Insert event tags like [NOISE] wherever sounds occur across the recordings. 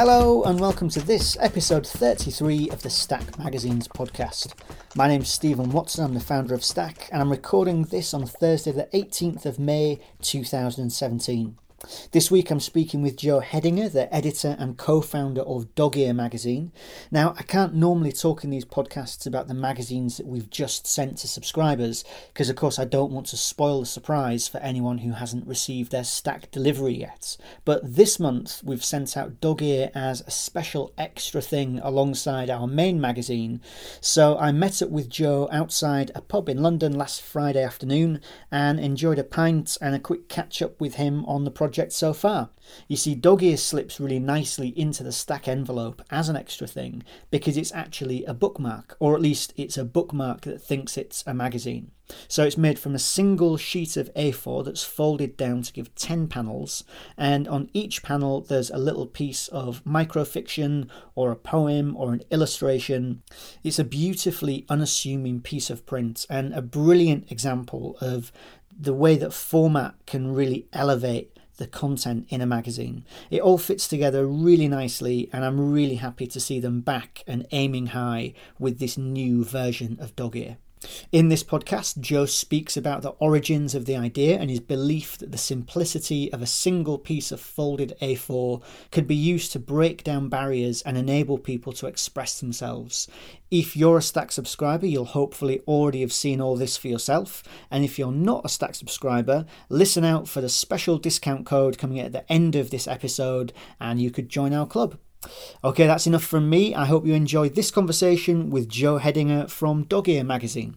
Hello, and welcome to this episode 33 of the Stack Magazine's podcast. My name's Stephen Watson, I'm the founder of Stack, and I'm recording this on Thursday, the 18th of May 2017. This week I'm speaking with Joe Hedinger, the editor and co founder of Dog Ear magazine. Now, I can't normally talk in these podcasts about the magazines that we've just sent to subscribers, because of course I don't want to spoil the surprise for anyone who hasn't received their stack delivery yet. But this month we've sent out Dog Ear as a special extra thing alongside our main magazine. So I met up with Joe outside a pub in London last Friday afternoon and enjoyed a pint and a quick catch up with him on the project project so far. You see, Dog Ear slips really nicely into the stack envelope as an extra thing because it's actually a bookmark, or at least it's a bookmark that thinks it's a magazine. So it's made from a single sheet of A4 that's folded down to give 10 panels, and on each panel there's a little piece of microfiction or a poem or an illustration. It's a beautifully unassuming piece of print and a brilliant example of the way that format can really elevate the content in a magazine. It all fits together really nicely, and I'm really happy to see them back and aiming high with this new version of Dog Ear. In this podcast, Joe speaks about the origins of the idea and his belief that the simplicity of a single piece of folded A4 could be used to break down barriers and enable people to express themselves. If you're a Stack subscriber, you'll hopefully already have seen all this for yourself. And if you're not a Stack subscriber, listen out for the special discount code coming at the end of this episode and you could join our club. Okay, that's enough from me. I hope you enjoyed this conversation with Joe Hedinger from Dog Ear magazine.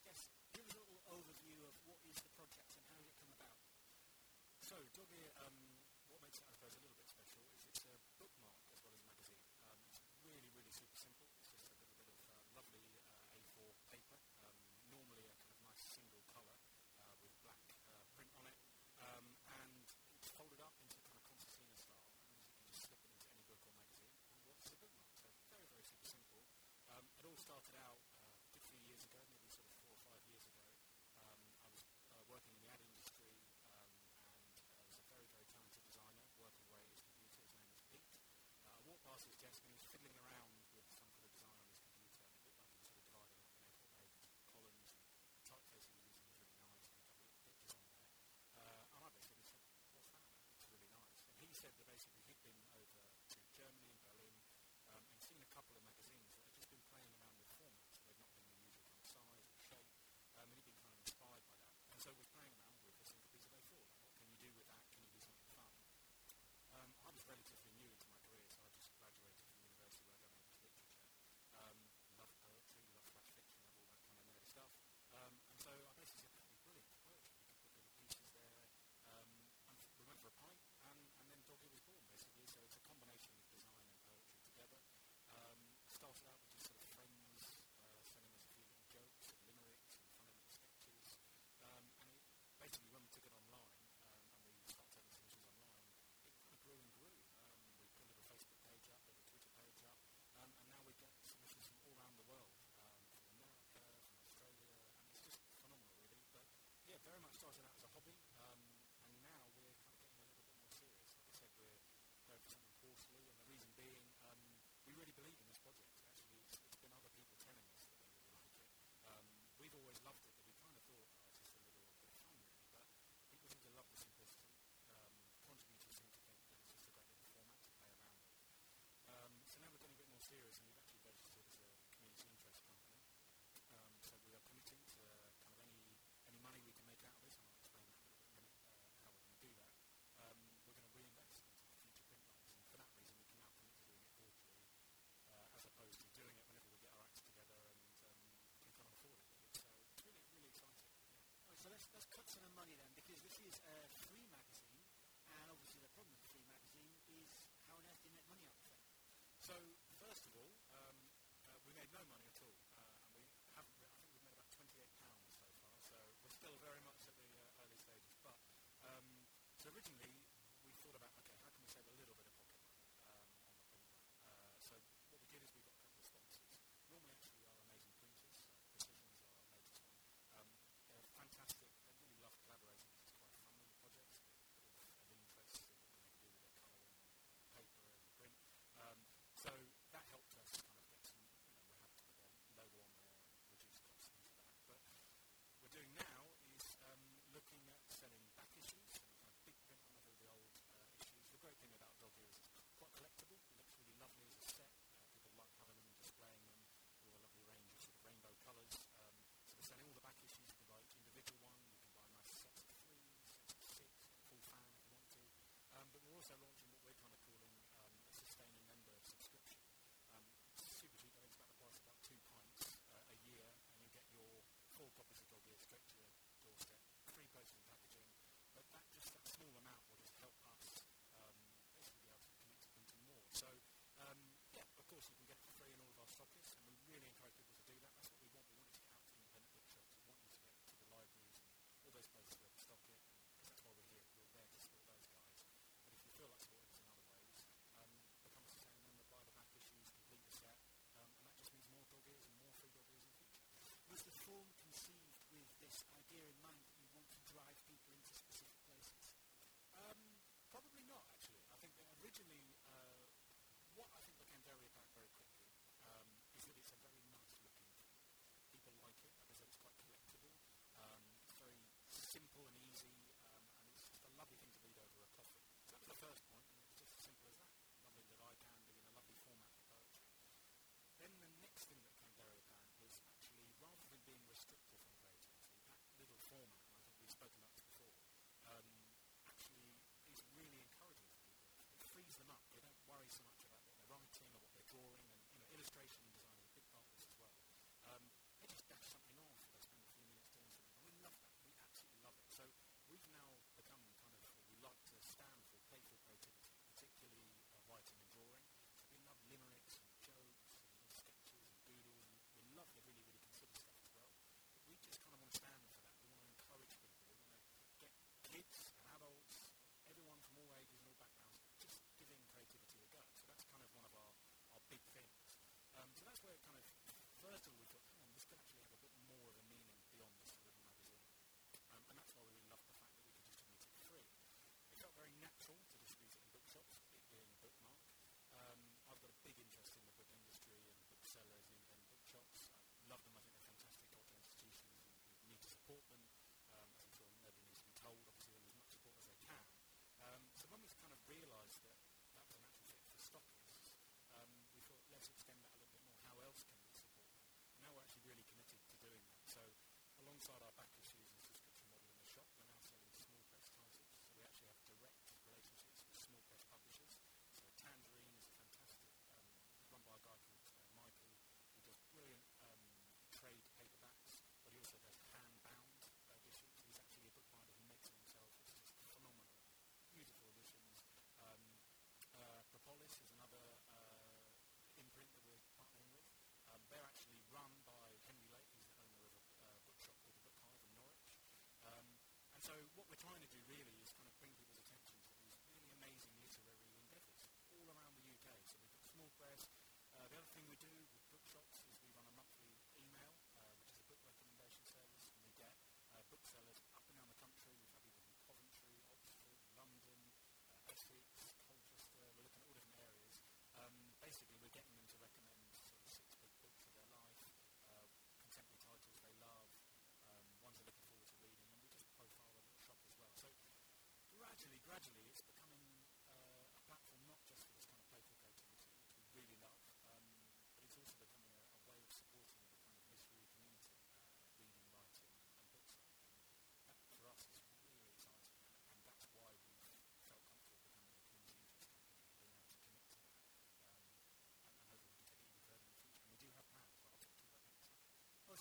guess, give a little overview of what is the project and how did it come about? So Dog um,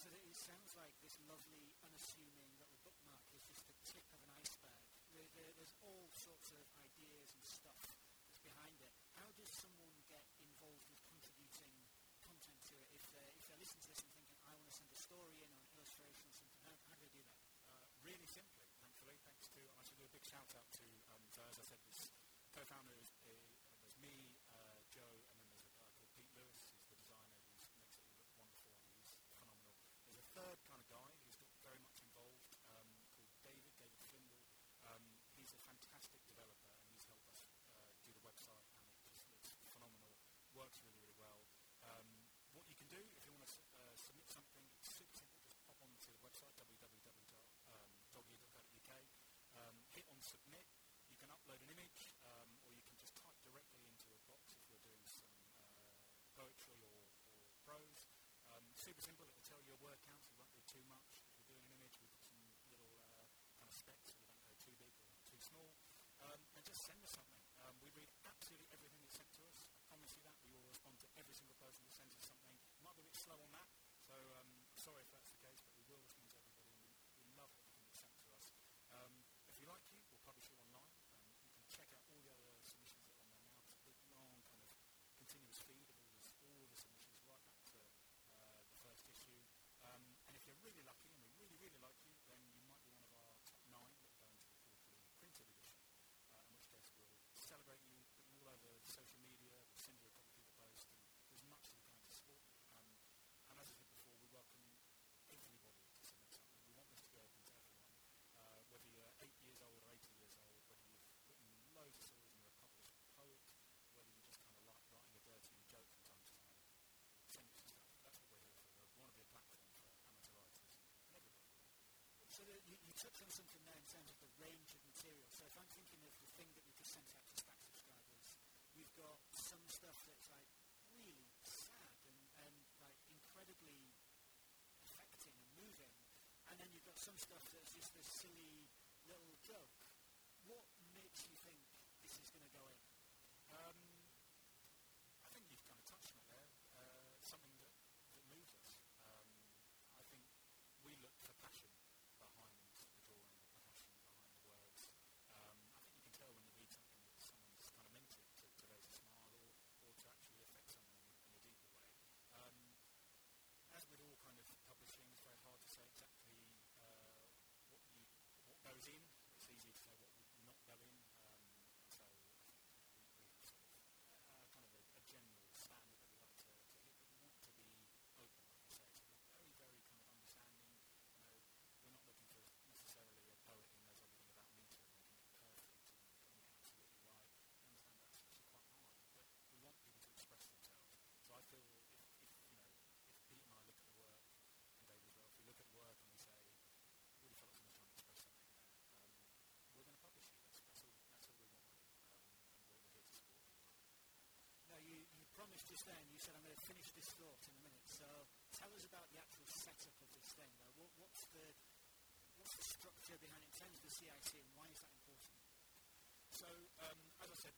is that it sounds like this lovely, unassuming little bookmark is just the tip of an iceberg. There, there, there's all sorts of ideas and stuff that's behind it. How does someone get involved with contributing content to it if they if they listen to this and thinking, I want to send a story in or an illustration or something? How, how do they do that? Uh, really simply, thankfully, thanks to I should do a big shout out to um, so as I said, this co-founder is you, you took something there in terms of the range of material. So if I'm thinking of the thing that we just sent out to Stack subscribers, we've got some stuff that's like really sad and, and like incredibly affecting and moving, and then you've got some stuff that's just this silly little joke thing. You said, I'm going to finish this thought in a minute. So tell us about the actual setup of this thing. What, what's, the, what's the structure behind it in terms of the CIC and why is that important? So, um, as I said,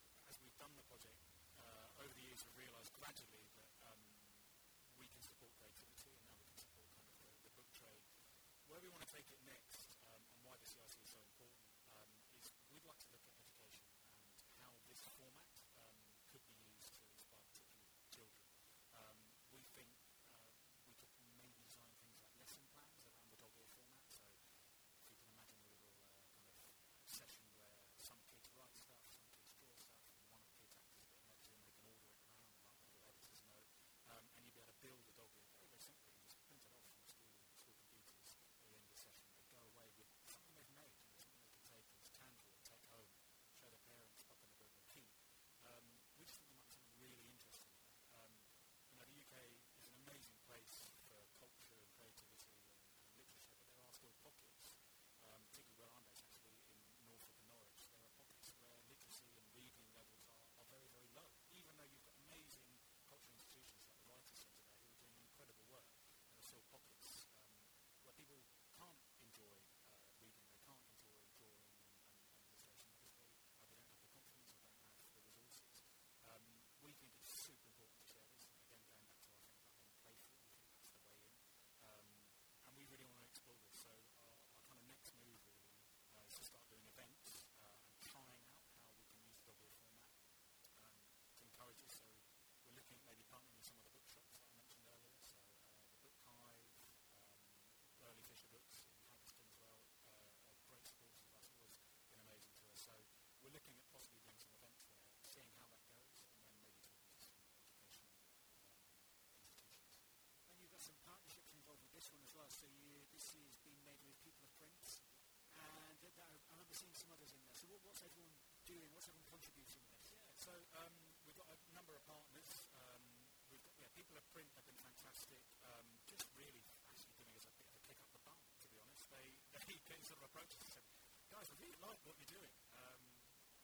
people Print have been fantastic. Um, just really actually giving us a bit of a kick up the bum, to be honest. They [LAUGHS] they came sort of approached us and said, guys, we really like what you're doing. Um,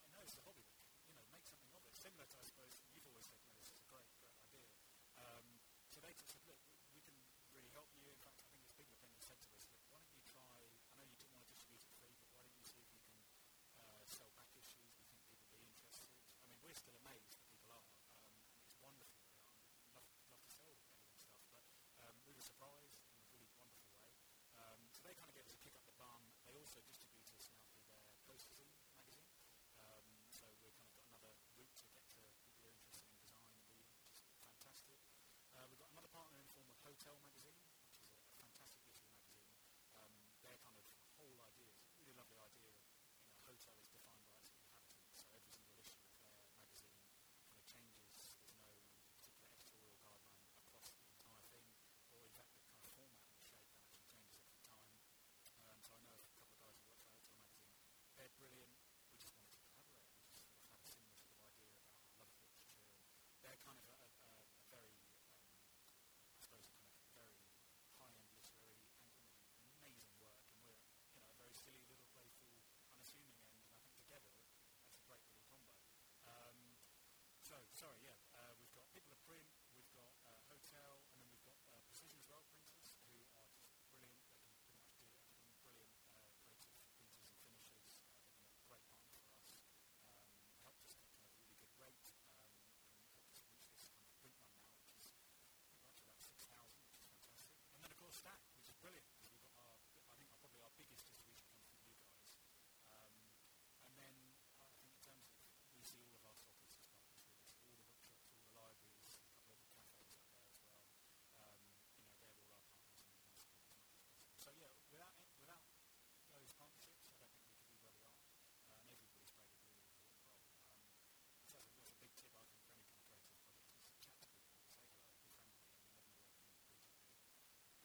I know it's a hobby, but you know, make something of it. Similar to I suppose you've always said, no, this is a great great idea. Um, so they just said, look, we, we can really help you. In fact, I think there's people at Print that said to us, look, why don't you try? I know you didn't want to distribute it free, but why don't you see if you can uh, sell back issues. We think people will be interested. I mean, we're still amazed that people are, um, and it's wonderful that they are. We'd love, love to sell everyone stuff, but um, we were surprised in a really wonderful way. Um, so they kind of gave us a kick up the bum. They also distribute us now through Posterzine magazine. Um, so we've kind of got another route to get to people who are interested in design and reading, which is fantastic. Uh, we've got another partner in the form of Hotel Magazine, which is a, a fantastic literary magazine. Um, their kind of whole idea is a really lovely idea of, you know, a hotel is defined by its inhabitants. So every single issue of their magazine kind of changes. There's no particular editorial guideline across the entire thing, or in fact the kind of format and the shape that actually changes every time. Um, so I know a couple of guys who work for Hotel Magazine. They're brilliant. We just wanted to collaborate. We just sort of had a similar sort of idea about our love of literature, and they're kind of a, a, a, a very, um, I suppose, a kind of very high-end literary angle. And they do amazing work, and we're, you know, a very silly, little, playful, unassuming end. And I think together that's a great little combo. Um, so, sorry, yeah, uh, we've got people at print, we've got uh, hotel, and then we've got uh, precision as well printers who are just brilliant. They can pretty much do everything. Brilliant uh, creative printers and finishers. Uh, they've been a great partner for us. Um, helped us get kind of a really good rate um, and helped us reach this kind of print run now, which is I think we're up to about 6,000, which is fantastic. And then of course Stack, which is brilliant because we've got our, I think our, probably our biggest distribution comes from you guys. Um, and then uh, I think in terms of, we see all of our stock as, as partners really. So all the bookshops, all the libraries, a couple of the cafes out there as well. Um, you know, they're all our partners and we want to support as much as possible. So yeah, without it, without those partnerships, I don't think we could be where we are. Uh, and everybody's played a really important role. Um, so that's a, that's a big tip, I think, for any kind of creative project is chat to people, say hello, be friendly, and you never know where it can lead you, really.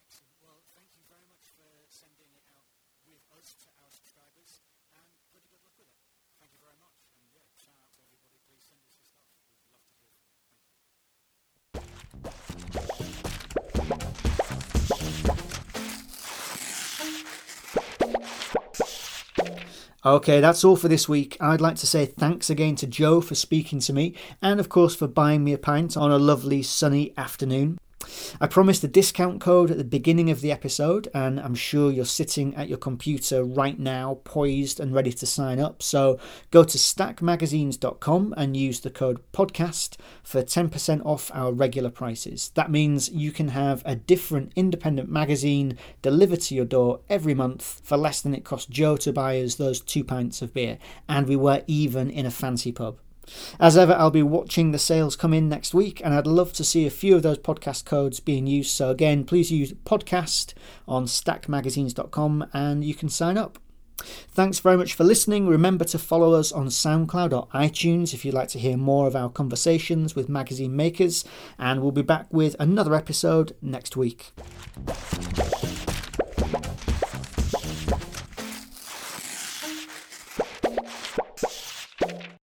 Excellent. Well, thank you very much for sending it out with us to our subscribers, and good luck with it. Thank you very much. And yeah, shout out to everybody. Please send us your stuff. We'd love to hear from you. Okay, that's all for this week. I'd like to say thanks again to Joe for speaking to me and, of course, for buying me a pint on a lovely sunny afternoon. I promised a discount code at the beginning of the episode, and I'm sure you're sitting at your computer right now, poised and ready to sign up. So go to stackmagazines.com and use the code podcast for 10% off our regular prices. That means you can have a different independent magazine delivered to your door every month for less than it cost Joe to buy us those two pints of beer, and we were even in a fancy pub. As ever, I'll be watching the sales come in next week, and I'd love to see a few of those podcast codes being used. So, again, please use podcast on stackmagazines.com and you can sign up. Thanks very much for listening. Remember to follow us on SoundCloud or iTunes if you'd like to hear more of our conversations with magazine makers, and we'll be back with another episode next week.